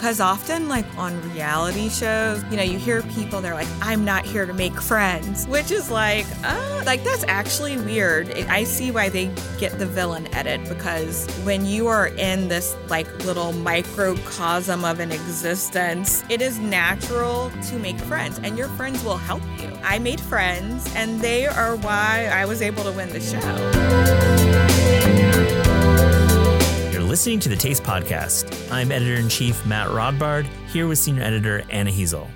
because often, like on reality shows, you know, you hear people, they're like, I'm not here to make friends, which is like, uh, like that's actually weird. I see why they get the villain edit because when you are in this like little microcosm of an existence, it is natural to make friends and your friends will help you. I made friends and they are why I was able to win the show listening to the Taste Podcast. I'm editor in chief Matt Rodbard, here with senior editor Anna Hezel.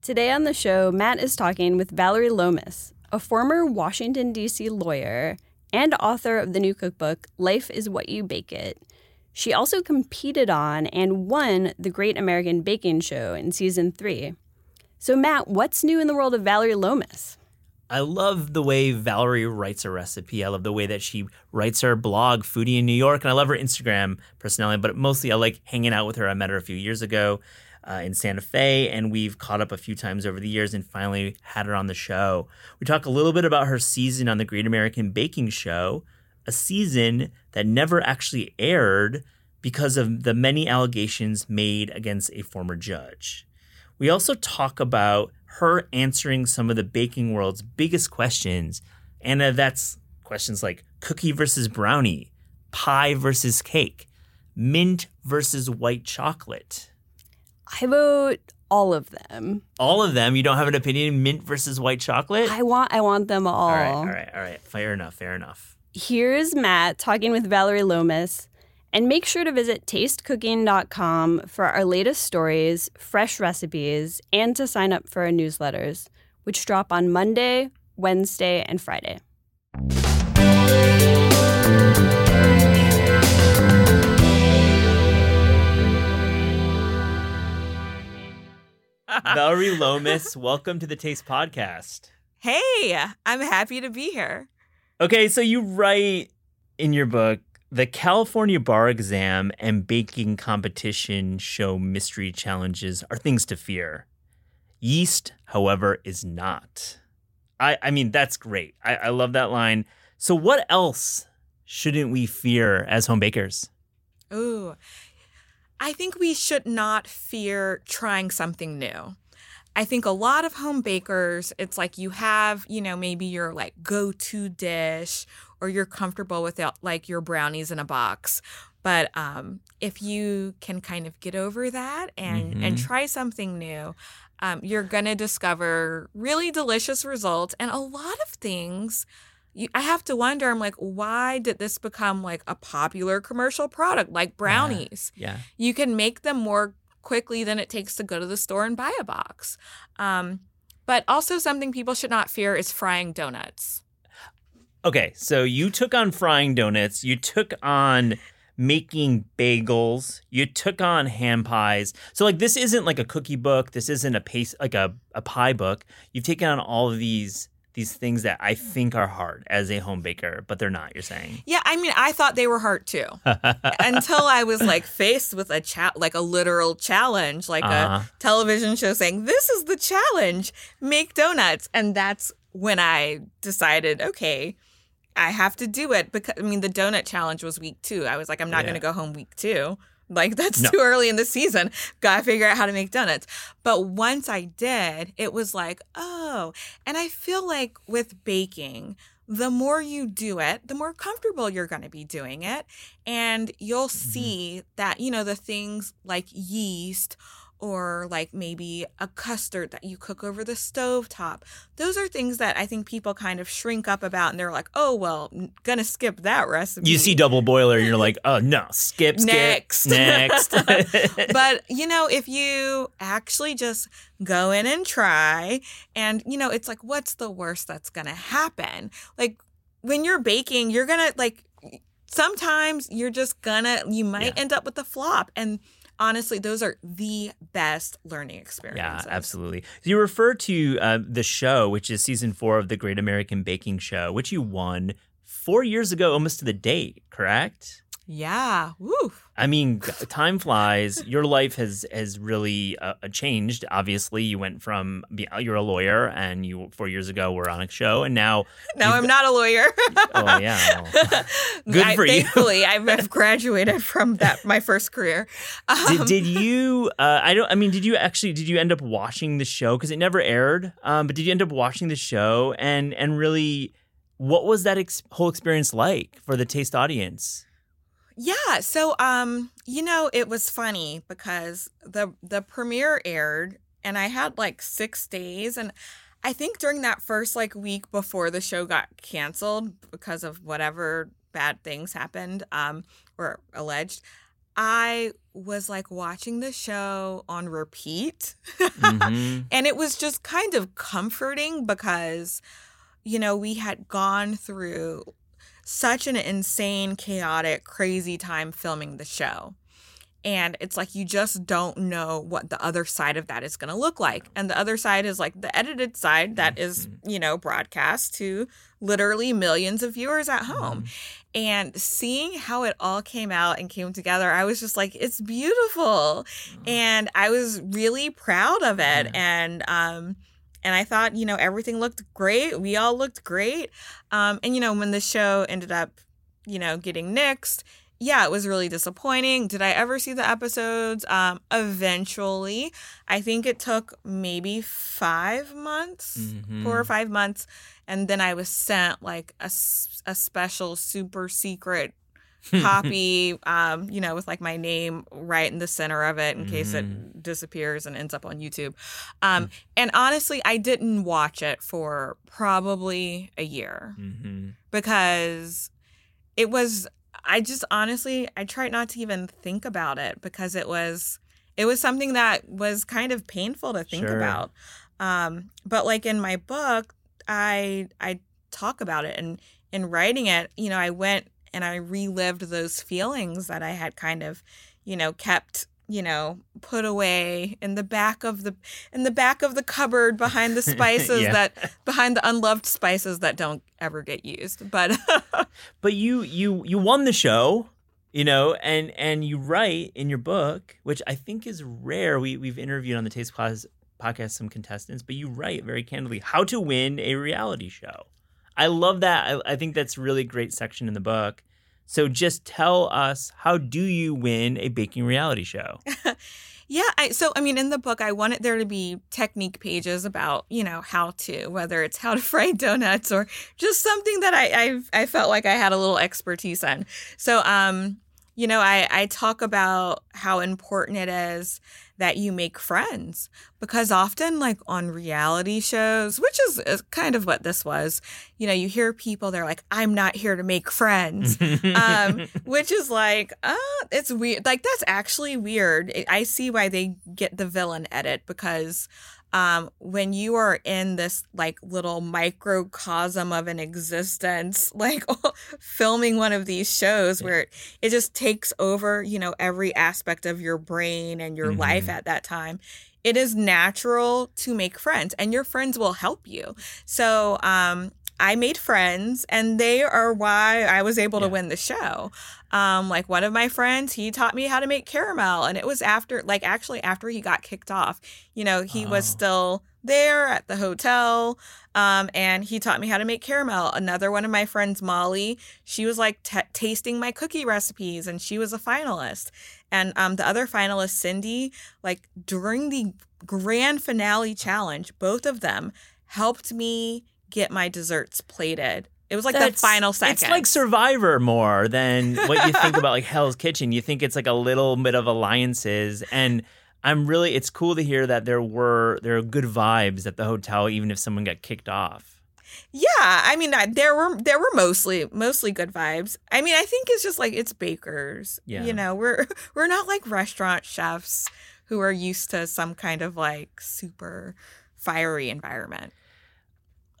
Today on the show, Matt is talking with Valerie Lomas, a former Washington, D.C. lawyer and author of the new cookbook, Life is What You Bake It. She also competed on and won the Great American Baking Show in season three. So, Matt, what's new in the world of Valerie Lomas? I love the way Valerie writes a recipe. I love the way that she writes her blog, Foodie in New York, and I love her Instagram personality. But mostly, I like hanging out with her. I met her a few years ago uh, in Santa Fe, and we've caught up a few times over the years, and finally had her on the show. We talk a little bit about her season on the Great American Baking Show, a season that never actually aired because of the many allegations made against a former judge. We also talk about her answering some of the baking world's biggest questions. And uh, that's questions like cookie versus brownie, pie versus cake, mint versus white chocolate. I vote all of them. All of them? You don't have an opinion mint versus white chocolate? I want I want them all. All right, all right, all right. Fair enough, fair enough. Here's Matt talking with Valerie Lomas and make sure to visit tastecooking.com for our latest stories, fresh recipes, and to sign up for our newsletters, which drop on Monday, Wednesday, and Friday. Valerie Lomas, welcome to the Taste Podcast. Hey, I'm happy to be here. Okay, so you write in your book the California bar exam and baking competition show mystery challenges are things to fear. Yeast, however, is not. I, I mean, that's great. I, I love that line. So, what else shouldn't we fear as home bakers? Ooh, I think we should not fear trying something new. I think a lot of home bakers, it's like you have, you know, maybe your like go to dish or you're comfortable with it, like your brownies in a box. But um, if you can kind of get over that and mm-hmm. and try something new, um, you're gonna discover really delicious results and a lot of things. You, I have to wonder. I'm like, why did this become like a popular commercial product like brownies? Yeah. yeah. You can make them more quickly than it takes to go to the store and buy a box. Um, but also, something people should not fear is frying donuts. Okay, so you took on frying donuts, you took on making bagels, you took on ham pies. So like this isn't like a cookie book, this isn't a pace like a, a pie book. You've taken on all of these these things that I think are hard as a home baker, but they're not, you're saying. Yeah, I mean, I thought they were hard too. until I was like faced with a chat like a literal challenge, like uh-huh. a television show saying, "This is the challenge. Make donuts." And that's when I decided, okay, I have to do it because I mean the donut challenge was week two. I was like, I'm not yeah. going to go home week two. Like that's no. too early in the season. Got to figure out how to make donuts. But once I did, it was like, oh. And I feel like with baking, the more you do it, the more comfortable you're going to be doing it. And you'll mm-hmm. see that, you know, the things like yeast or like maybe a custard that you cook over the stove top. Those are things that I think people kind of shrink up about and they're like, oh, well, gonna skip that recipe. You see double boiler, you're like, oh, no, skip, skip. Next. Next. but, you know, if you actually just go in and try, and, you know, it's like, what's the worst that's gonna happen? Like, when you're baking, you're gonna, like, sometimes you're just gonna, you might yeah. end up with a flop. And, honestly, those are the best learning experiences. Yeah, absolutely. You refer to uh, the show, which is season four of the Great American Baking Show, which you won four years ago, almost to the date, correct? Yeah. Woo. I mean, time flies. Your life has has really uh, changed. Obviously, you went from you're a lawyer, and you four years ago were on a show, and now now I'm not a lawyer. oh yeah, well, good I, for you. Thankfully, I've graduated from that my first career. Um, did, did, you? Uh, I don't. I mean, did you actually? Did you end up watching the show because it never aired? Um, but did you end up watching the show and and really? What was that ex- whole experience like for the taste audience? Yeah, so um, you know, it was funny because the the premiere aired and I had like 6 days and I think during that first like week before the show got canceled because of whatever bad things happened um or alleged, I was like watching the show on repeat. Mm-hmm. and it was just kind of comforting because you know, we had gone through such an insane, chaotic, crazy time filming the show. And it's like you just don't know what the other side of that is going to look like. And the other side is like the edited side that is, mm-hmm. you know, broadcast to literally millions of viewers at home. Mm. And seeing how it all came out and came together, I was just like, it's beautiful. Mm. And I was really proud of it. And, um, and I thought, you know, everything looked great. We all looked great. Um, and, you know, when the show ended up, you know, getting nixed, yeah, it was really disappointing. Did I ever see the episodes? Um, eventually, I think it took maybe five months, mm-hmm. four or five months. And then I was sent like a, a special super secret copy, um, you know, with like my name right in the center of it in case it mm-hmm. disappears and ends up on YouTube. Um, mm. and honestly, I didn't watch it for probably a year mm-hmm. because it was. I just honestly, I tried not to even think about it because it was, it was something that was kind of painful to think sure. about. Um, but like in my book, I I talk about it and in writing it, you know, I went and I relived those feelings that I had kind of, you know, kept you know put away in the back of the in the back of the cupboard behind the spices yeah. that behind the unloved spices that don't ever get used but but you you you won the show you know and and you write in your book which i think is rare we we've interviewed on the taste class podcast some contestants but you write very candidly how to win a reality show I love that. I, I think that's really great section in the book. So just tell us how do you win a baking reality show? yeah, I, so I mean in the book I wanted there to be technique pages about, you know, how to, whether it's how to fry donuts or just something that I I, I felt like I had a little expertise in. So um you know, I, I talk about how important it is that you make friends because often, like on reality shows, which is, is kind of what this was, you know, you hear people, they're like, I'm not here to make friends, um, which is like, uh, it's weird. Like, that's actually weird. I see why they get the villain edit because um, when you are in this like little microcosm of an existence, like filming one of these shows where it, it, just takes over, you know, every aspect of your brain and your mm-hmm. life at that time. It is natural to make friends, and your friends will help you. So, um, I made friends, and they are why I was able yeah. to win the show. Um, like one of my friends, he taught me how to make caramel, and it was after, like, actually after he got kicked off. You know, he oh. was still there at the hotel, um, and he taught me how to make caramel. Another one of my friends, Molly, she was like t- tasting my cookie recipes, and she was a finalist. And um, the other finalist, Cindy, like during the grand finale challenge, both of them helped me get my desserts plated. It was like That's, the final second. It's like Survivor more than what you think about like Hell's Kitchen. You think it's like a little bit of alliances and I'm really it's cool to hear that there were there are good vibes at the hotel even if someone got kicked off. Yeah, I mean there were there were mostly mostly good vibes. I mean, I think it's just like it's bakers. Yeah. You know, we're we're not like restaurant chefs who are used to some kind of like super fiery environment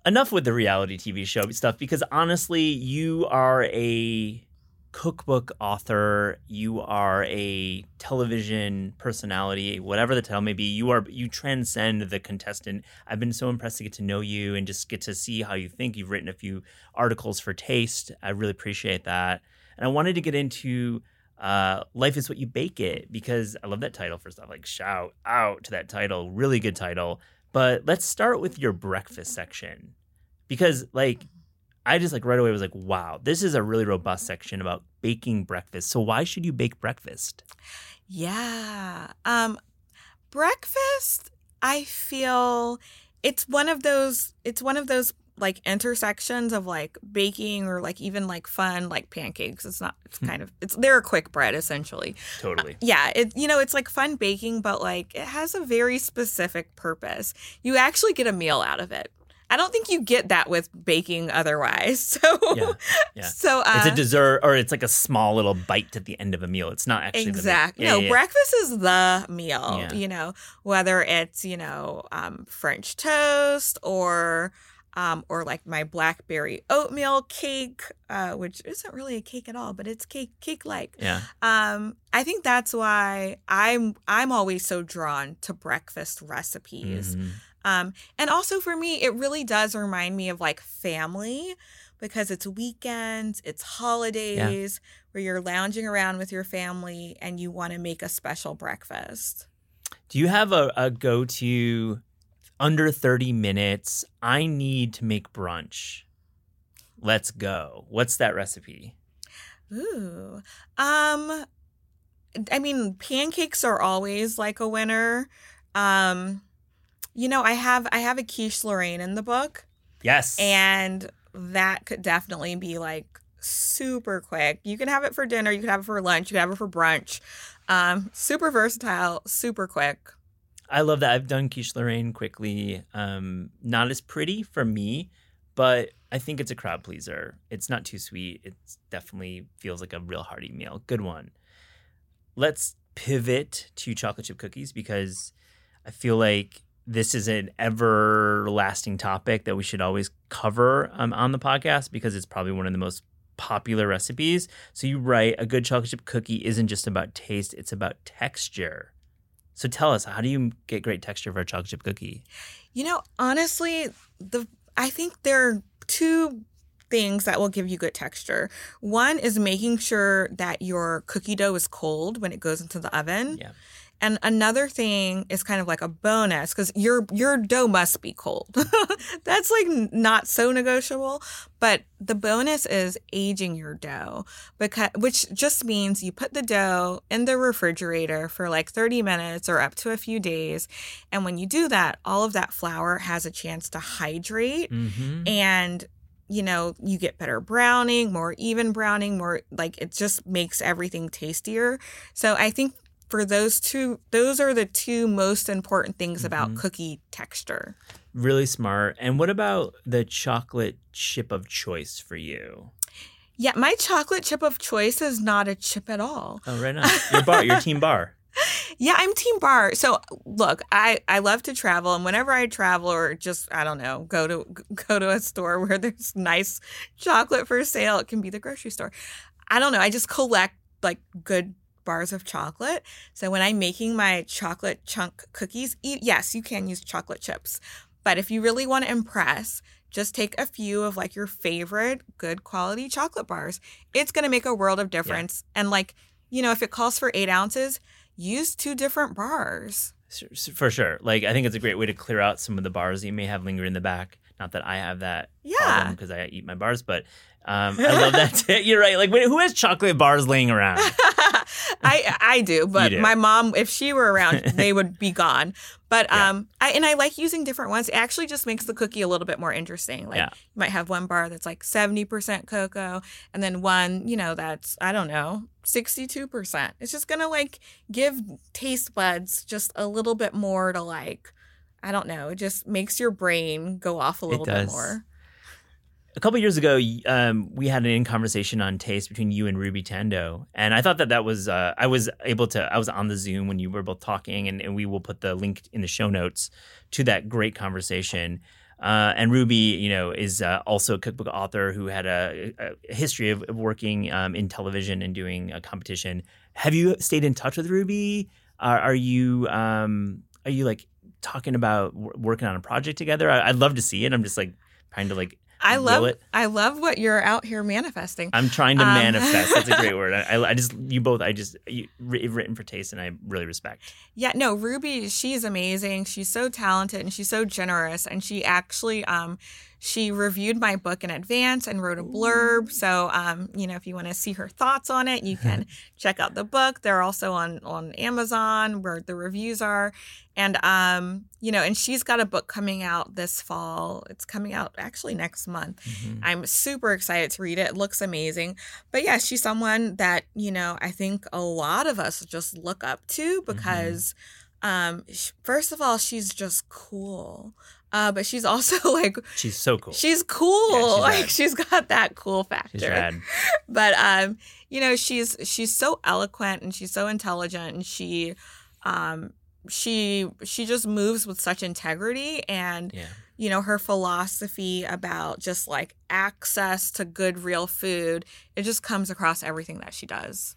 enough with the reality TV show stuff because honestly, you are a cookbook author, you are a television personality, whatever the title may be, you are you transcend the contestant. I've been so impressed to get to know you and just get to see how you think. You've written a few articles for Taste. I really appreciate that. And I wanted to get into uh, Life is What You Bake It because I love that title, first off. Like, shout out to that title. Really good title. But let's start with your breakfast section because, like, I just like right away was like, wow, this is a really robust section about baking breakfast. So why should you bake breakfast? Yeah. Um breakfast, I feel it's one of those it's one of those like intersections of like baking or like even like fun like pancakes. It's not it's kind of it's they're a quick bread essentially. Totally. Yeah, it you know, it's like fun baking but like it has a very specific purpose. You actually get a meal out of it. I don't think you get that with baking otherwise. So, Yeah, yeah. so uh, it's a dessert or it's like a small little bite at the end of a meal. It's not actually exactly meal. no Yeah, yeah, yeah. breakfast is the meal. Yeah. You know, whether it's you know um, French toast or um, or like my blackberry oatmeal cake, uh, which isn't really a cake at all, but it's cake cake like. Yeah. Um, I think that's why I'm I'm always so drawn to breakfast recipes. Mhm. Um, and also for me, it really does remind me of like family because it's weekends, it's holidays where you're lounging around with your family and you want to make a special breakfast. Do you have a, a go to under 30 minutes? I need to make brunch. Let's go. What's that recipe? Ooh. Um I mean, pancakes are always like a winner. Um you know, I have I have a quiche Lorraine in the book. Yes. And that could definitely be like super quick. You can have it for dinner, you can have it for lunch, you can have it for brunch. Um, super versatile, super quick. I love that. I've done quiche Lorraine quickly. Um, not as pretty for me, but I think it's a crowd pleaser. It's not too sweet. It definitely feels like a real hearty meal. Good one. Let's pivot to chocolate chip cookies because I feel like this is an everlasting topic that we should always cover um, on the podcast because it's probably one of the most popular recipes. So you write a good chocolate chip cookie isn't just about taste, it's about texture. So tell us, how do you get great texture for a chocolate chip cookie? You know, honestly, the I think there are two things that will give you good texture. One is making sure that your cookie dough is cold when it goes into the oven. Yeah. And another thing is kind of like a bonus because your your dough must be cold. That's like not so negotiable. But the bonus is aging your dough because which just means you put the dough in the refrigerator for like 30 minutes or up to a few days. And when you do that, all of that flour has a chance to hydrate Mm-hmm. and you know you get better browning more even browning more like it just makes everything tastier so i think for those two those are the two most important things about Mhm. cookie texture Really smart. And what about the chocolate chip of choice for you? yeah my chocolate chip of choice is not a chip at all Oh, right on. Your bar, your team bar. yeah i'm team bar so look i i love to travel and whenever i travel or just i don't know go to go to a store where there's nice chocolate for sale it can be the grocery store i don't know i just collect like good bars of chocolate so when i'm making my chocolate chunk cookies yes you can use chocolate chips but if you really want to impress just take a few of like your favorite good quality chocolate bars it's going to make a world of difference and like you know if it calls for eight ounces use two different bars. For sure. Like, I think it's a great way to clear out some of the bars that you may have lingering in the back. Not that I have that Yeah. because I eat my bars, but um, I love that. You're right. Like, who has chocolate bars laying around? I I do, but do. my mom, if she were around, they would be gone. But Yeah. um, I and I like using different ones. It actually just makes the cookie a little bit more interesting. Like Yeah. you might have one bar that's like seventy percent cocoa, and then one, you know, that's I don't know, sixty two percent. It's just gonna like give taste buds just a little bit more to like. I don't know. It just makes your brain go off a little bit more. A couple years ago, um, we had an in conversation on taste between you and Ruby Tandoh, and I thought that that was uh, I was able to I was on the Zoom when you were both talking, and, and we will put the link in the show notes to that great conversation. Uh, and Ruby, you know, is uh, also a cookbook author who had a, a history of, working um, in television and doing a competition. Have you stayed in touch with Ruby? Are, are you um, are you like talking about working on a project together? I, I'd love to see it. I'm just like trying to like I love it? I love what you're out here manifesting. I'm trying to Um, manifest. That's a great word. I, I just you both. I just you, wri- written for taste, and I really respect. Yeah, no, Ruby, she's amazing. She's so talented and she's so generous. And she actually, um, she reviewed my book in advance and wrote a blurb. So, um, you know, if you want to see her thoughts on it, you can check out the book. They're also on on Amazon where the reviews are. And um, you know, and she's got a book coming out this fall. It's coming out actually next month. Mhm. I'm super excited to read it. It looks amazing. But yeah, she's someone that, you know, I think a lot of us just look up to because um first of all, she's just cool. Uh but she's also like She's so cool. she's cool. Yeah, she's like rad. she's got that cool factor. She's rad. But um you know, she's she's so eloquent and she's so intelligent and she um she she just moves with such integrity and Yeah. you know her philosophy about just like access to good real food it just comes across everything that she does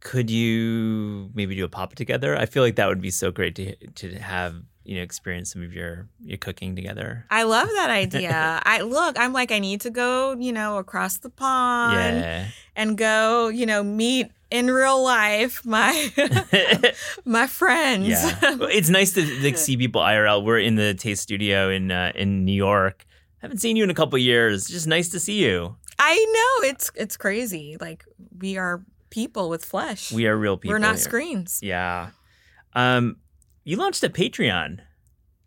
Could you maybe do a pop together? I feel like that would be so great to to have you know experience some of your your cooking together. i love that idea i look i'm like i need to go you know across the pond Yeah. and go you know meet in real life my my friends Yeah, Well, it's nice to like see people IRL. We're in the Taste Studio in uh, in New York. Haven't seen you in a couple years. Just nice to see you. i know it's it's crazy like we are people with flesh We are real people. we're not here. screens Yeah. Um, you launched a Patreon.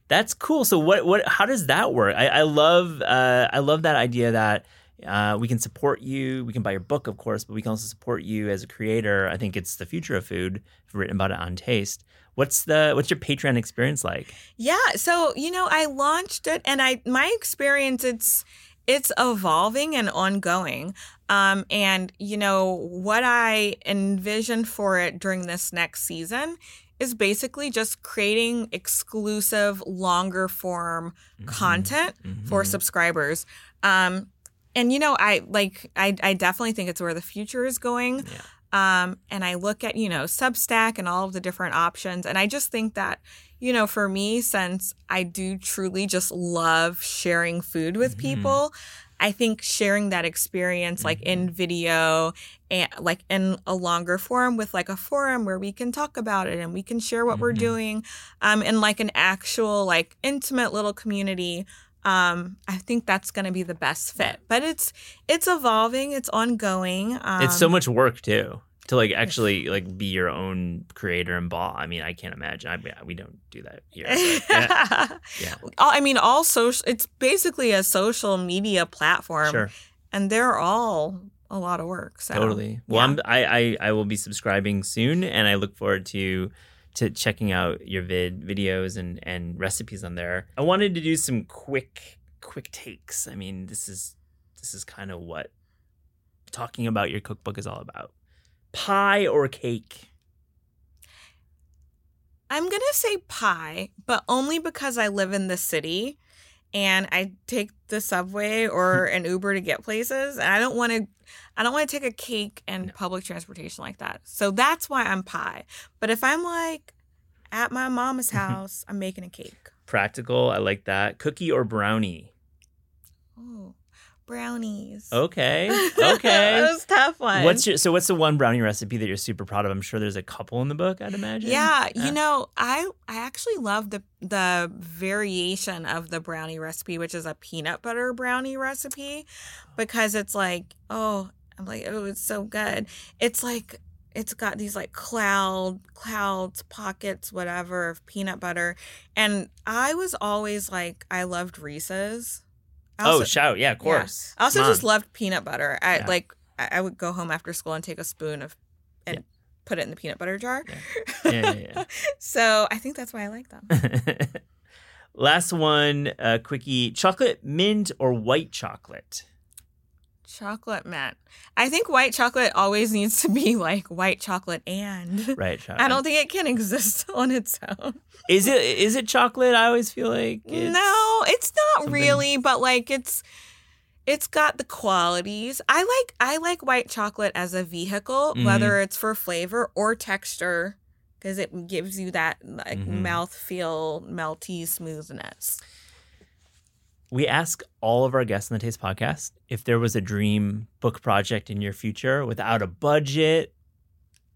That's cool. So what what how does that work? I, I love uh I love that idea that uh, we can support you. We can buy your book, of course, but we can also support you as a creator. I think it's the future of food. I've written about it on Taste. What's the what's your Patreon experience like? Yeah, so you know, I launched it and I my experience it's it's evolving and ongoing. Um and you know, what I envision for it during this next season is basically just creating exclusive longer form content for Mhm. subscribers. Um and you know, I like I I definitely think it's where the future is going. Yeah. Um, and I look at, you know, Substack and all of the different options. And I just think that, you know, for me, since I do truly just love sharing food with Mhm. people, I think sharing that experience like in video and like in a longer form with like a forum where we can talk about it and we can share what we're Mhm. doing um in like an actual like intimate little community um I think that's going to be the best fit. But it's it's evolving, it's ongoing. Um, it's so much work too to like actually like be your own creator and ball. I mean, I can't imagine. I mean, we don't do that here. yeah. Yeah. I mean, all social. It's basically a social media platform, Sure. and they're all a lot of work. So. Totally. Well, yeah. I'm, I, I I will be subscribing soon, and I look forward to to checking out your vid videos and and recipes on there. I wanted to do some quick quick takes. I mean, this is this is kind of what talking about your cookbook is all about. Pie or cake? I'm gonna say pie, but only because I live in the city, and I take the subway or hmm. an Uber to get places, and I don't want to. I don't want to take a cake and public transportation like that. So that's why I'm pie. But if I'm like at my mama's house, I'm making a cake. Practical. I like that. Cookie or brownie? Oh, brownies. Okay. that Okay. was a tough one. what's your so what's the one brownie recipe that you're super proud of? I'm sure there's a couple in the book, I'd imagine. Yeah, Uh, you know, I I actually love the the variation of the brownie recipe, which is a peanut butter brownie recipe, because it's like, oh, I'm like, oh, it's so good. It's like it's got these like cloud clouds pockets whatever of peanut butter and i was always like i loved reese's I Oh, shout. Yeah, of course. I also Come just loved peanut butter. I Yeah. like I would go home after school and take a spoon of and Yeah. put it in the peanut butter jar. Yeah, yeah, yeah. so I think that's why I like them. Last one, uh, quickie: chocolate mint or white chocolate? chocolate mint. I think white chocolate always needs to be like white chocolate and Right. Chocolate. I don't think it can exist on its own. Is it is it chocolate? I always feel like no, it's not something- really, but like it's it's got the qualities. I like I like white chocolate as a vehicle, Mhm. whether it's for flavor or texture, because it gives you that like Mhm. mouth feel melty smoothness. We ask all of our guests on the Taste Podcast if there was a dream book project in your future without a budget,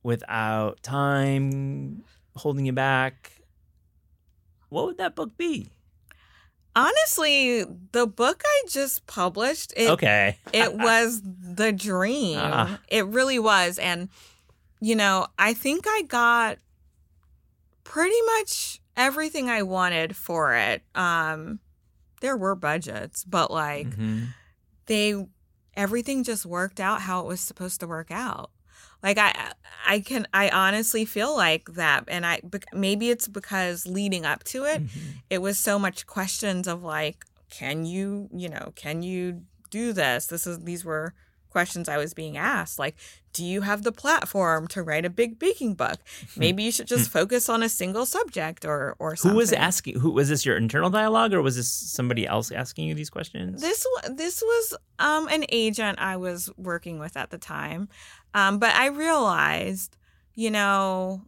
without time holding you back. What would that book be? Honestly, the book I just published, it, okay. it was the dream. Ah. It really was. And, you know, I think I got pretty much everything I wanted for it. Um, there were budgets, but like Mhm. they everything just worked out how it was supposed to work out. Like I I can I honestly feel like that and I maybe it's because leading up to it Mhm. it was so much questions of like can you you know can you do this this is these were questions i was being asked like do you have the platform to write a big baking book maybe you should just focus on a single subject or or Who something was asking? Who was this? Your internal dialogue, or was this somebody else asking you these questions? this this was um an agent i was working with at the time um but i realized you know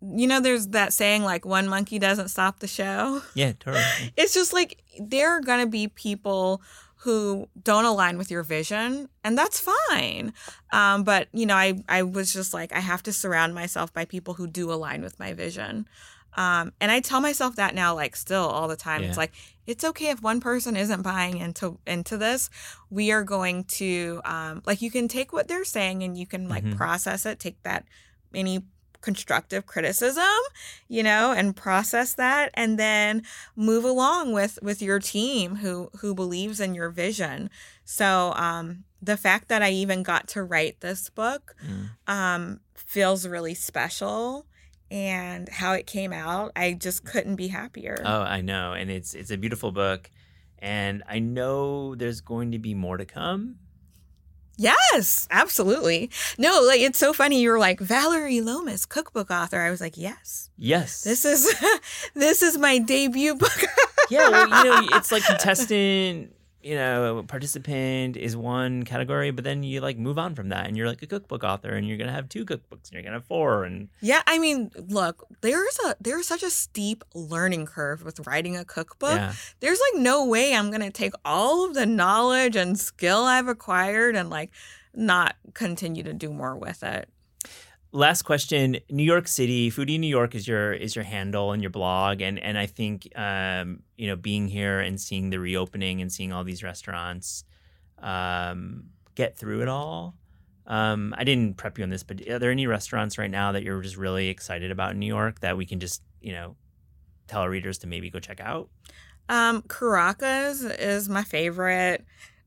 you know there's that saying like one monkey doesn't stop the show yeah, totally. it's just like there are going to be people who don't align with your vision and that's fine um, but you know I, I was just like i have to surround myself by people who do align with my vision um, and i tell myself that now like still all the time Yeah. it's like it's okay if one person isn't buying into into this we are going to um, like you can take what they're saying and you can like Mhm. process it take that any constructive criticism you know and process that and then move along with with your team who who believes in your vision so um the fact that i even got to write this book Mm. um feels really special and how it came out i just couldn't be happier Oh, I know, and it's it's a beautiful book, and I know there's going to be more to come. Yes absolutely. No like it's so funny you were like valerie lomas cookbook author. I was like yes. Yes, this is this is my debut book. Yeah. Well, you know, it's like contestant, you know, participant is one category, but then you like move on from that, and you're like a cookbook author, and you're gonna have two cookbooks, and you're gonna have four, and Yeah, I mean, look, there's a there's such a steep learning curve with writing a cookbook. yeah, There's like no way I'm gonna take all of the knowledge and skill I've acquired and like not continue to do more with it. Last question new york city foodie new york is your is your handle and your blog and and i think um you know being here and seeing the reopening and seeing all these restaurants um get through it all um i didn't prep you on this but are there any restaurants right now that you're just really excited about in new york that we can just you know tell our readers to maybe go check out Um, Caracas is my favorite.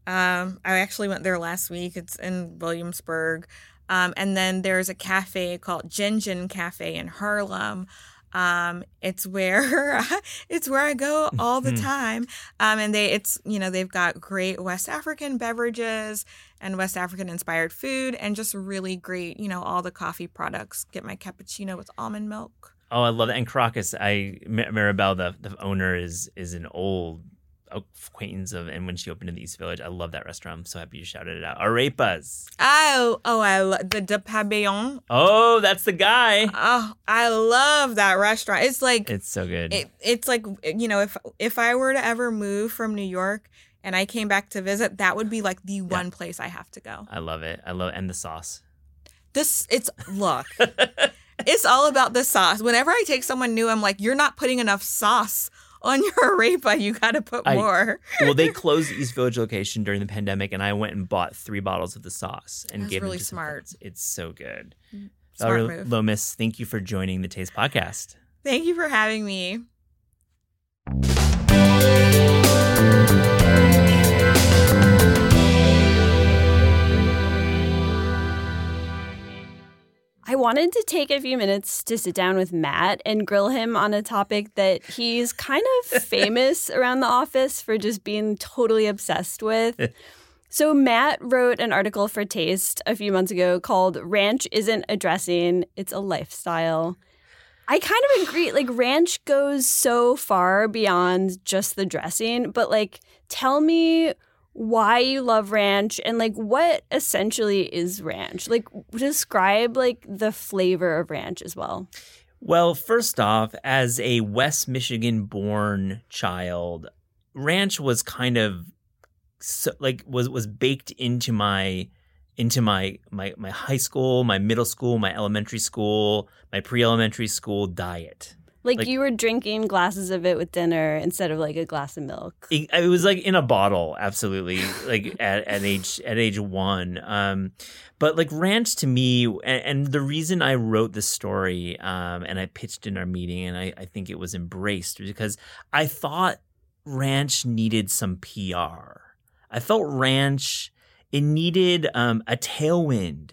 Um, I actually went there last week. It's in Williamsburg. Um, and then there's a cafe called Ginjan Cafe in Harlem. Um, it's where it's where I go all the time. Um, and they it's you know they've got great West African beverages and West African inspired food and just really great you know all the coffee products. Get my cappuccino with almond milk. oh i love it. and caracas i Ma- maribel the, the owner is is an old acquaintance of and when she opened in the east village i love that restaurant i'm so happy you shouted it out arepas Oh oh I lo- the de Pabellón Oh, that's the guy. Oh, I love that restaurant. It's like It's so good. it, it's like you know if if I were to ever move from New York and I came back to visit, that would be like the one place I have to go. I love it. I love and the sauce. This it's look. it's all about the sauce. Whenever I take someone new, I'm like, you're not putting enough sauce on your arepa. You got to put I- more. well, they closed the East Village location during the pandemic, and I went and bought three bottles of the sauce and That's gave really them to some smart. friends. It's so good. Mm, oh, smart Valerie move. Lomas, thank you for joining the Taste Podcast. Thank you for having me. I wanted to take a few minutes to sit down with Matt and grill him on a topic that he's kind of famous around the office for just being totally obsessed with. So, Matt wrote an article for Taste a few months ago called Ranch Isn't a Dressing, It's a Lifestyle. I kind of agree. Like, ranch goes so far beyond just the dressing, but like, tell me why you love ranch and like what essentially is ranch like describe like the flavor of ranch as well Well, first off, as a West Michigan born child, ranch was kind of so, like was was baked into my into my my my high school, my middle school, my elementary school, my pre-elementary school diet. Like, Like- you were drinking glasses of it with dinner instead of like a glass of milk. It, it was like in a bottle, absolutely. Like at, at age at age one, um, but like ranch to me, and, and the reason I wrote this story um, and I pitched in our meeting, and I, I think it was embraced because I thought ranch needed some PR. I felt ranch it needed um, a tailwind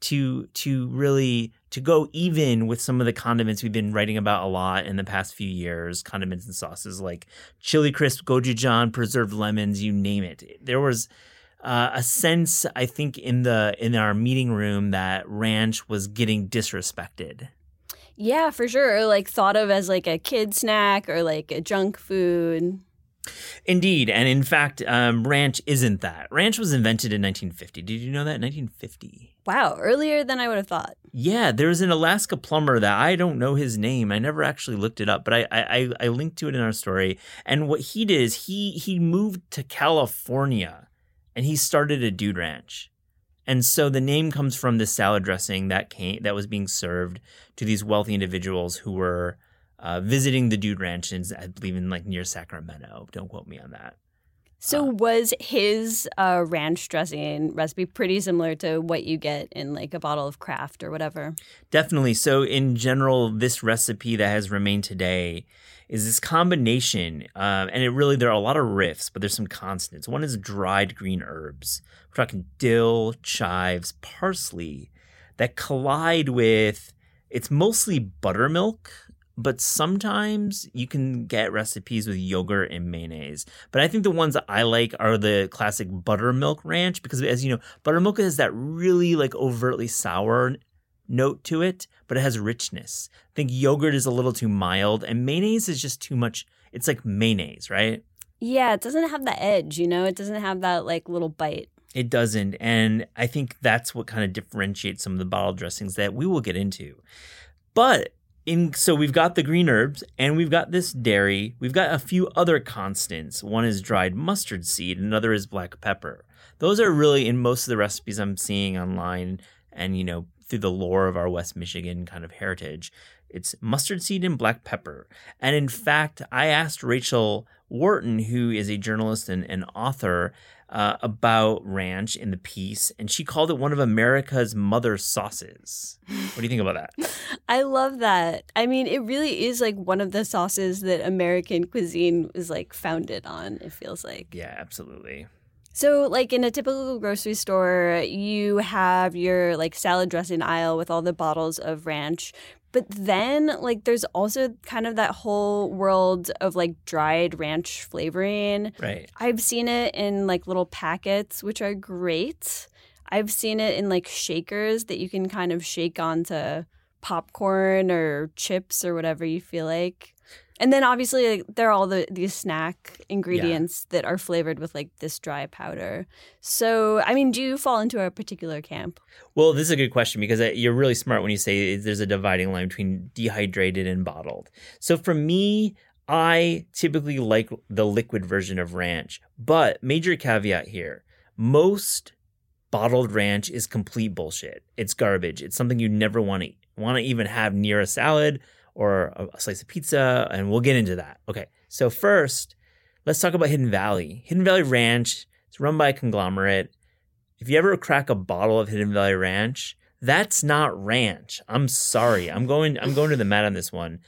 to to really to go even with some of the condiments we've been writing about a lot in the past few years condiments and sauces like chili crisp gochujang preserved lemons you name it there was uh, a sense i think in the in our meeting room that ranch was getting disrespected Yeah, for sure. Like thought of as like a kid snack or like a junk food. Indeed and in fact um, ranch isn't that ranch was invented in 1950 did you know that 1950 Wow, earlier than I would have thought. Yeah, there's an Alaska plumber that I don't know his name. I never actually looked it up, but I, I I linked to it in our story. And what he did is he he moved to California, and he started a dude ranch. And so the name comes from this salad dressing that came that was being served to these wealthy individuals who were uh, visiting the dude ranch, in, I believe in like near Sacramento. Don't quote me on that. So was his uh, ranch dressing recipe pretty similar to what you get in like a bottle of Kraft or whatever? Definitely. So, in general, this recipe that has remained today is this combination, um, and it really there are a lot of riffs, but there's some constants. One is dried green herbs. We're talking dill, chives, parsley that collide with. It's mostly buttermilk, but sometimes you can get recipes with yogurt and mayonnaise. But I think the ones that I like are the classic buttermilk ranch because, as you know, buttermilk has that really like overtly sour note to it, but it has richness. I think yogurt is a little too mild, and mayonnaise is just too much. It's like mayonnaise, right? Yeah, it doesn't have the edge, you know? It doesn't have that like little bite. It doesn't. And I think that's what kind of differentiates some of the bottled dressings that we will get into. But in so we've got the green herbs and we've got this dairy. We've got a few other constants. One is dried mustard seed, another is black pepper. Those are really in most of the recipes I'm seeing online and you know through the lore of our West Michigan kind of heritage. It's mustard seed and black pepper. And in fact, I asked Rachel Wharton, who is a journalist and an author, uh, about ranch in the piece, and she called it one of America's mother sauces. What do you think about that? I love that. I mean, it really is like one of the sauces that American cuisine is like founded on, it feels like. Yeah, absolutely. So, like in a typical grocery store, you have your like salad dressing aisle with all the bottles of ranch. But then, like, there's also kind of that whole world of like dried ranch flavoring. Right. I've seen it in like little packets, which are great. I've seen it in like shakers that you can kind of shake onto popcorn or chips or whatever you feel like. And then obviously like, there are all the these snack ingredients that are flavored with like this dry powder. So I mean, do you fall into a particular camp? Well, this is a good question because uh, you're really smart when you say there's a dividing line between dehydrated and bottled. So for me, I typically like the liquid version of ranch, but major caveat here most bottled ranch is complete bullshit. It's garbage. It's something you never want to want to even have near a salad or a, slice of pizza, and we'll get into that. Okay, so first, let's talk about Hidden Valley. Hidden Valley Ranch. It's run by a conglomerate. If you ever crack a bottle of Hidden Valley Ranch, that's not ranch. I'm sorry. I'm going. I'm going to the mat on this one.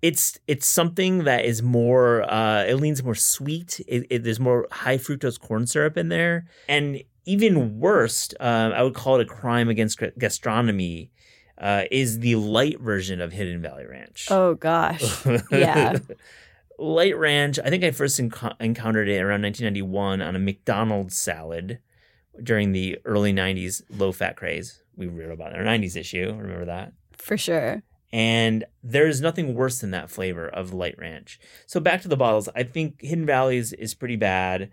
It's it's something that is more. Uh, it leans more sweet. It, it, there's more high fructose corn syrup in there, and even worst, uh, I would call it a crime against gastronomy. Uh, is the light version of Hidden Valley Ranch. Oh gosh. Yeah. light ranch. I think I first enco- encountered it around 1991 on a McDonald's salad during the early 90s low fat craze. We wrote about our 90s issue. Remember that? For sure. And there's nothing worse than that flavor of light ranch. So back to the bottles. I think Hidden Valley's is pretty bad.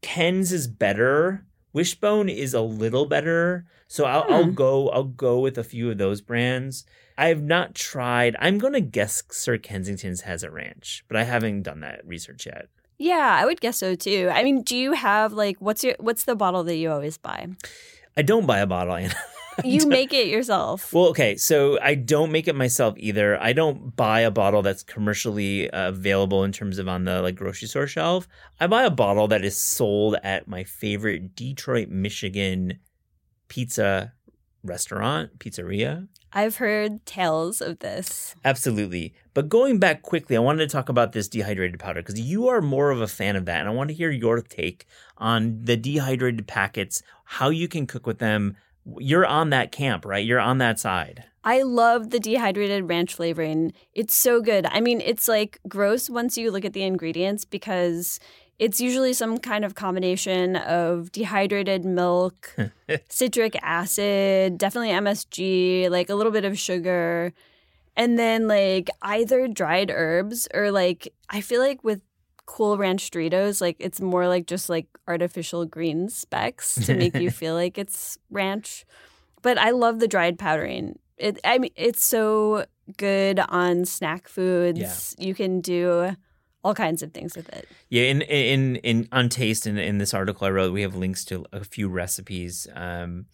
Ken's is better. Wishbone is a little better. So I'll, I'll Hmm. go. I'll go with a few of those brands. I have not tried. I'm going to guess Sir Kensington's has a ranch, but I haven't done that research yet. Yeah, I would guess so too. I mean, do you have like what's your what's the bottle that you always buy? I don't buy a bottle, Anna. You make it yourself. Well, okay, so I don't make it myself either. I don't buy a bottle that's commercially uh, available in terms of on the like grocery store shelf. I buy a bottle that is sold at my favorite Detroit, Michigan pizza restaurant, pizzeria. I've heard tales of this. Absolutely. But going back quickly, I wanted to talk about this dehydrated powder because you are more of a fan of that. And I want to hear your take on the dehydrated packets, how you can cook with them, you're on that camp, right? You're on that side. I love the dehydrated ranch flavoring. It's so good. I mean, it's like gross once you look at the ingredients because it's usually some kind of combination of dehydrated milk, citric acid, definitely MSG, like a little bit of sugar, and then like either dried herbs or like I feel like with cool ranch Doritos, like it's more like just like artificial green specks to make you feel like it's ranch. But I love the dried powdering. It I mean it's so good on snack foods. Yeah. You can do all kinds of things with it. Yeah, in in in on taste in in this article I wrote, we have links to a few recipes. Um,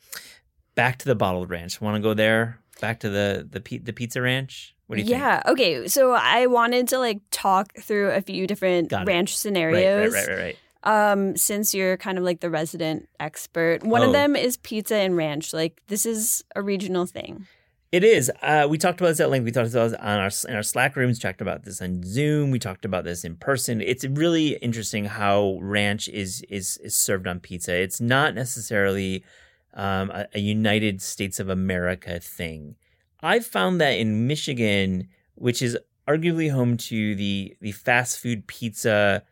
back to the bottled ranch. Want to go there? Back to the the the pizza ranch. What do you yeah, think? Yeah. Okay. So I wanted to like talk through a few different ranch scenarios. Right, right, right, right. Um, since you're kind of like the resident expert, one oh. of them is pizza and ranch. Like this is a regional thing. It is. Uh, we talked about this at length. We talked about this on our in our Slack rooms. Talked about this on Zoom. We talked about this in person. It's really interesting how ranch is is is served on pizza. It's not necessarily um, a, a United States of America thing. I've found that in Michigan, which is arguably home to the the fast food pizza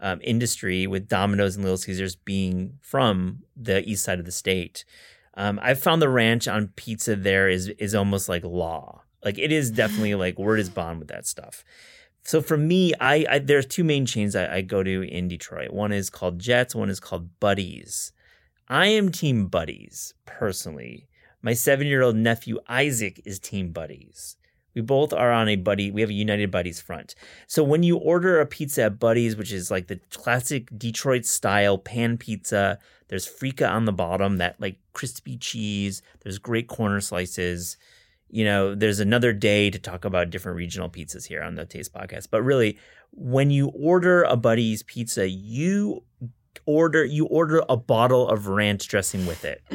um, industry, with Domino's and Little Caesars being from the east side of the state, um, I've found the ranch on pizza there is is almost like law. Like it is definitely like word is bond with that stuff. So for me, I, I there's two main chains I, I go to in Detroit. One is called Jets. One is called Buddies. I am Team Buddies personally. My seven year old nephew Isaac is Team Buddies. We both are on a buddy. We have a United Buddies front. So when you order a pizza at Buddies, which is like the classic Detroit style pan pizza, there's frico on the bottom, that like crispy cheese. There's great corner slices. You know, there's another day to talk about different regional pizzas here on the Taste Podcast. But really, when you order a Buddies pizza, you order you order a bottle of ranch dressing with it.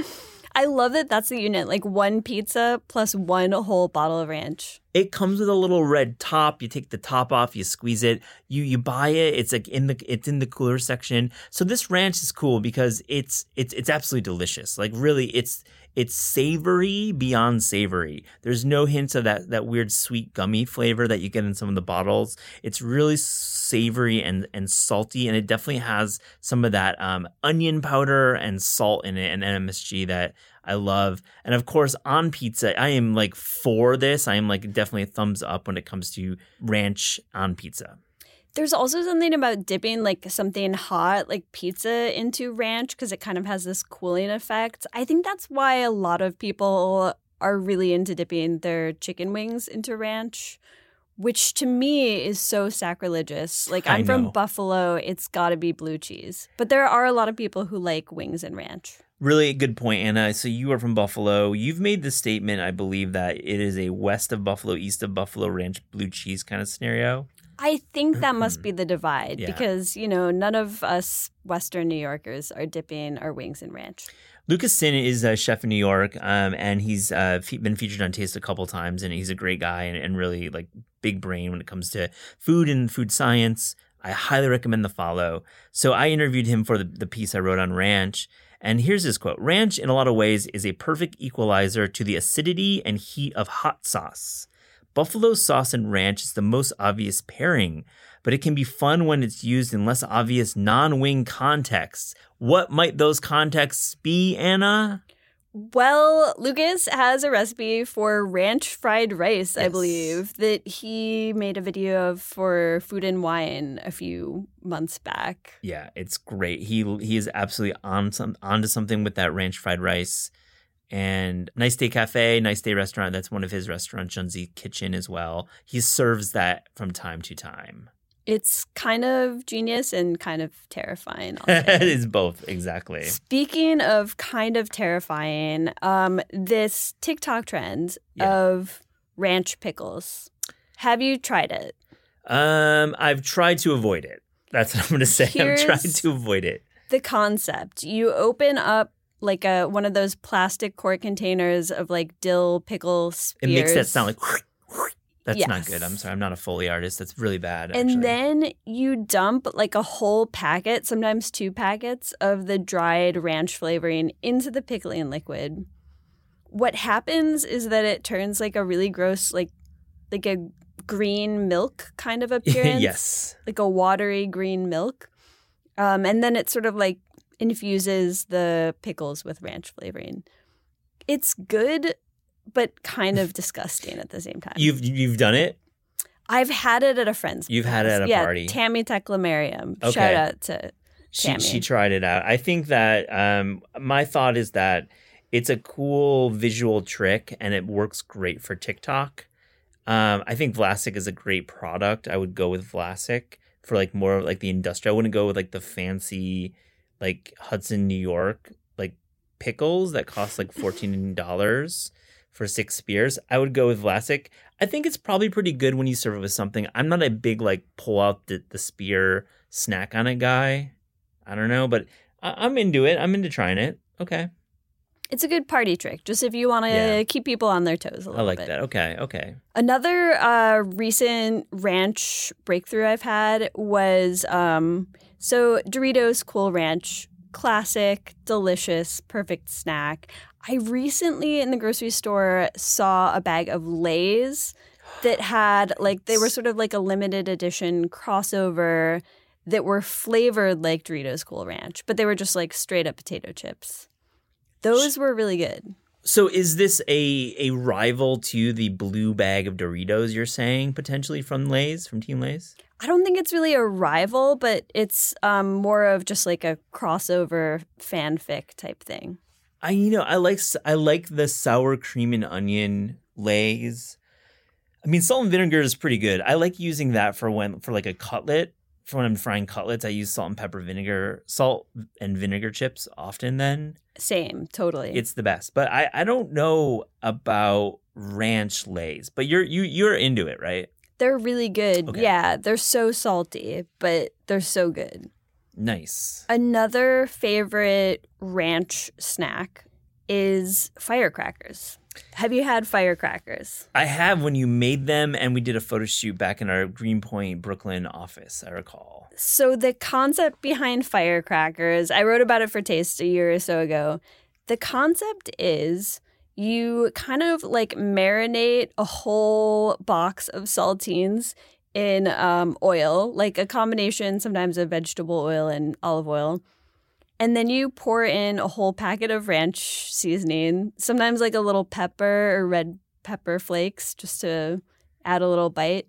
I love that that's the unit, like one pizza plus one whole bottle of ranch. It comes with a little red top. You take the top off, you squeeze it, you you buy it. It's like in the it's in the cooler section. So this ranch is cool because it's it's it's absolutely delicious. Like really, it's it's savory beyond savory. There's no hints of that that weird sweet gummy flavor that you get in some of the bottles. It's really savory and and salty, and it definitely has some of that um, onion powder and salt in it and MSG that I love. And of course, on pizza, I am like for this. I am like definitely a thumbs up when it comes to ranch on pizza. There's also something about dipping like something hot, like pizza, into ranch because it kind of has this cooling effect. I think that's why a lot of people are really into dipping their chicken wings into ranch, which to me is so sacrilegious. Like, I'm from Buffalo, it's got to be blue cheese. But there are a lot of people who like wings and ranch. Really good point, Anna. So you are from Buffalo. You've made the statement, I believe, that it is a west of Buffalo, east of Buffalo ranch blue cheese kind of scenario. I think that must be the divide yeah. because, you know, none of us Western New Yorkers are dipping our wings in ranch. Lucas Sin is a chef in New York, um, and he's uh, been featured on Taste a couple times, and he's a great guy and, and really like big brain when it comes to food and food science. I highly recommend the follow. So I interviewed him for the, the piece I wrote on ranch, and here's his quote Ranch, in a lot of ways, is a perfect equalizer to the acidity and heat of hot sauce. Buffalo sauce and ranch is the most obvious pairing, but it can be fun when it's used in less obvious non wing contexts. What might those contexts be, Anna? Well, Lucas has a recipe for ranch fried rice, yes. I believe, that he made a video of for Food and Wine a few months back. Yeah, it's great. He he is absolutely on some onto something with that ranch fried rice. And Nice Day Cafe, Nice Day Restaurant, that's one of his restaurants, Junzi Kitchen as well. He serves that from time to time. It's kind of genius and kind of terrifying. it is both, exactly. Speaking of kind of terrifying, um, this TikTok trend Yeah. of ranch pickles. Have you tried it? Um, I've tried to avoid it. That's what I'm going to say. Here's- I've tried to avoid it. The concept. You open up like a one of those plastic quart containers of like dill pickle spears. It makes that sound like. That's not good. I'm sorry. I'm not a Foley artist. That's really bad. And actually. then you dump like a whole packet, sometimes two packets of the dried ranch flavoring into the pickling liquid. What happens is that it turns like a really gross, like like a green milk kind of appearance. yes. Like a watery green milk. Um, and then it sort of like infuses the pickles with ranch flavoring. It's good, but kind of disgusting at the same time. You've you've done it. I've had it at a friend's. You've had it at a yeah, party. Tammy Teclemariam. Okay. Shout out to She Tammy. she tried it out. I think that um my thought is that it's a cool visual trick and it works great for TikTok. Um, I think Vlasic is a great product. I would go with Vlasic for like more of like the industrial. I wouldn't go with like the fancy like Hudson, New York like pickles that cost like fourteen dollars for six spears. I would go with Vlasic. I think it's probably pretty good when you serve it with something. I'm not a big like pull out the, the spear snack on it guy. I don't know, but I, I'm into it. I'm into trying it. Okay, It's a good party trick, just if you want to Yeah. keep people on their toes a I little I like bit. that. Okay, okay. Another uh, recent ranch breakthrough I've had was um, so Doritos Cool Ranch, classic, delicious, perfect snack. I recently in the grocery store saw a bag of Lay's that had like they were sort of like a limited edition crossover that were flavored like Doritos Cool Ranch, but they were just like straight up potato chips. Those were really good. So is this a a rival to the blue bag of Doritos? You're saying potentially from Lay's, from Team Lay's? I don't think it's really a rival, but it's um, more of just like a crossover fanfic type thing. I you know I like I like the sour cream and onion Lay's. I mean, salt and vinegar is pretty good. I like using that for when for like a cutlet. For when I'm frying cutlets, I use salt and pepper vinegar, salt and vinegar chips often. Then Same, totally. it's the best. But I I don't know about ranch Lay's. But you're you you're into it, right? They're really good. Okay. Yeah, they're so salty, but they're so good. Nice. Another favorite ranch snack is firecrackers. Have you had firecrackers? I have when you made them, and we did a photo shoot back in our Greenpoint, Brooklyn office. I recall. So the concept behind firecrackers, I wrote about it for Taste a year or so ago. The concept is you kind of like marinate a whole box of saltines in um, oil, like a combination sometimes of vegetable oil and olive oil. And then you pour in a whole packet of ranch seasoning, sometimes like a little pepper or red pepper flakes just to add a little bite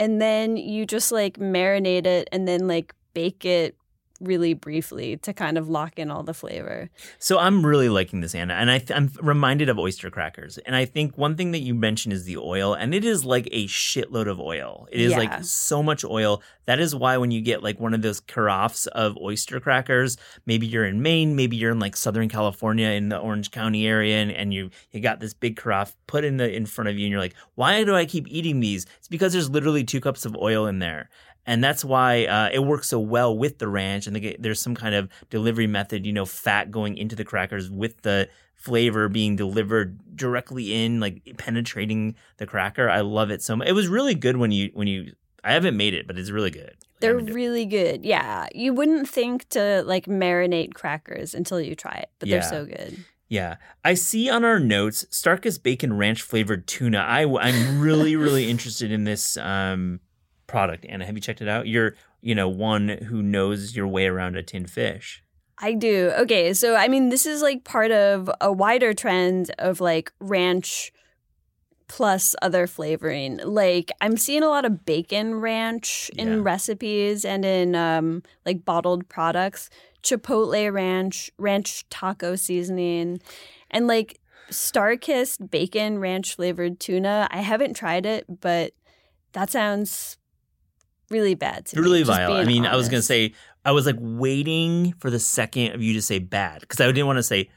and then you just like marinate it and then like bake it really briefly to kind of lock in all the flavor. So I'm really liking this, Anna, and I th- I'm reminded of oyster crackers. And I think one thing that you mentioned is the oil, and it is like a shitload of oil. It is Yeah. like so much oil. That is why when you get like one of those carafes of oyster crackers, maybe you're in Maine, maybe you're in like Southern California in the Orange County area, and, and you you got this big carafe put in the in front of you, and you're like, why do I keep eating these? It's because there's literally two cups of oil in there. And that's why uh, it works so well with the ranch. And they there's some kind of delivery method, you know, fat going into the crackers with the flavor being delivered directly in, like penetrating the cracker. I love it so much. It was really good when you when you. I haven't made it, but it's really good. They're I'm it. really good. Yeah. You wouldn't think to like marinate crackers until you try it, but Yeah. they're so good. Yeah, I see on our notes Starkist bacon ranch flavored tuna. I I'm really really interested in this um product. Anna, have you checked it out? You're you know one who knows your way around a tin fish. I do. Okay, so I mean this is like part of a wider trend of like ranch plus other flavoring. Like I'm seeing a lot of bacon ranch in Yeah. recipes and in um like bottled products. Chipotle ranch, ranch taco seasoning, and like Starkist bacon ranch flavored tuna. I haven't tried it, but that sounds really bad to me, really just vile. I mean, I was gonna say I was like waiting for the second of you to say bad because I didn't want to say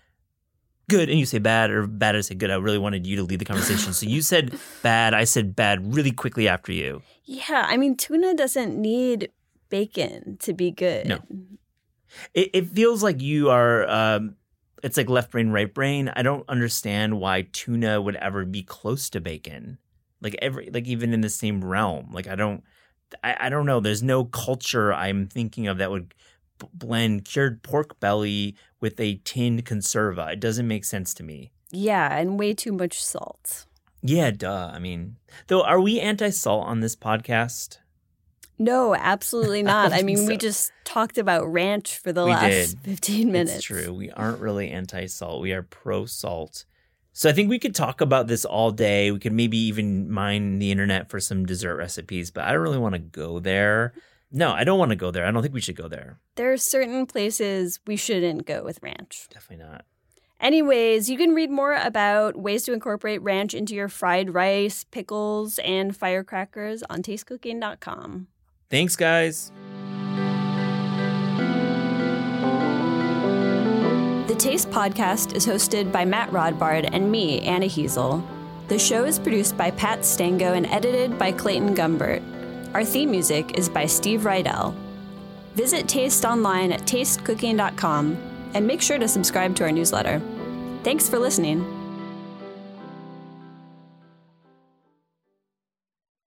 good and you say bad or bad to say good. I really wanted you to lead the conversation. so you said bad. I said bad really quickly after you. Yeah, I mean, tuna doesn't need bacon to be good. No. It, it feels like you are. Um, it's like left brain, right brain. I don't understand why tuna would ever be close to bacon. Like every, like even in the same realm. Like I don't, I, I don't know. There's no culture I'm thinking of that would b- blend cured pork belly with a tinned conserva. It doesn't make sense to me. Yeah, and way too much salt. Yeah, duh. I mean, though, are we anti-salt on this podcast? No, absolutely not. I think mean, we just talked about ranch for the We last did. 15 minutes. It's true. We aren't really anti salt. We are pro salt. So I think we could talk about this all day. We could maybe even mine the internet for some dessert recipes, but I don't really want to go there. No, I don't want to go there. I don't think we should go there. There are certain places we shouldn't go with ranch. Definitely not. Anyways, you can read more about ways to incorporate ranch into your fried rice, pickles, and firecrackers on tastecooking.com. Thanks, guys. Taste Podcast is hosted by Matt Rodbard and me, Anna Hezel. The show is produced by Pat Stango and edited by Clayton Gumbert. Our theme music is by Steve Rydell. Visit Taste online at tastecooking.com and make sure to subscribe to our newsletter. Thanks for listening.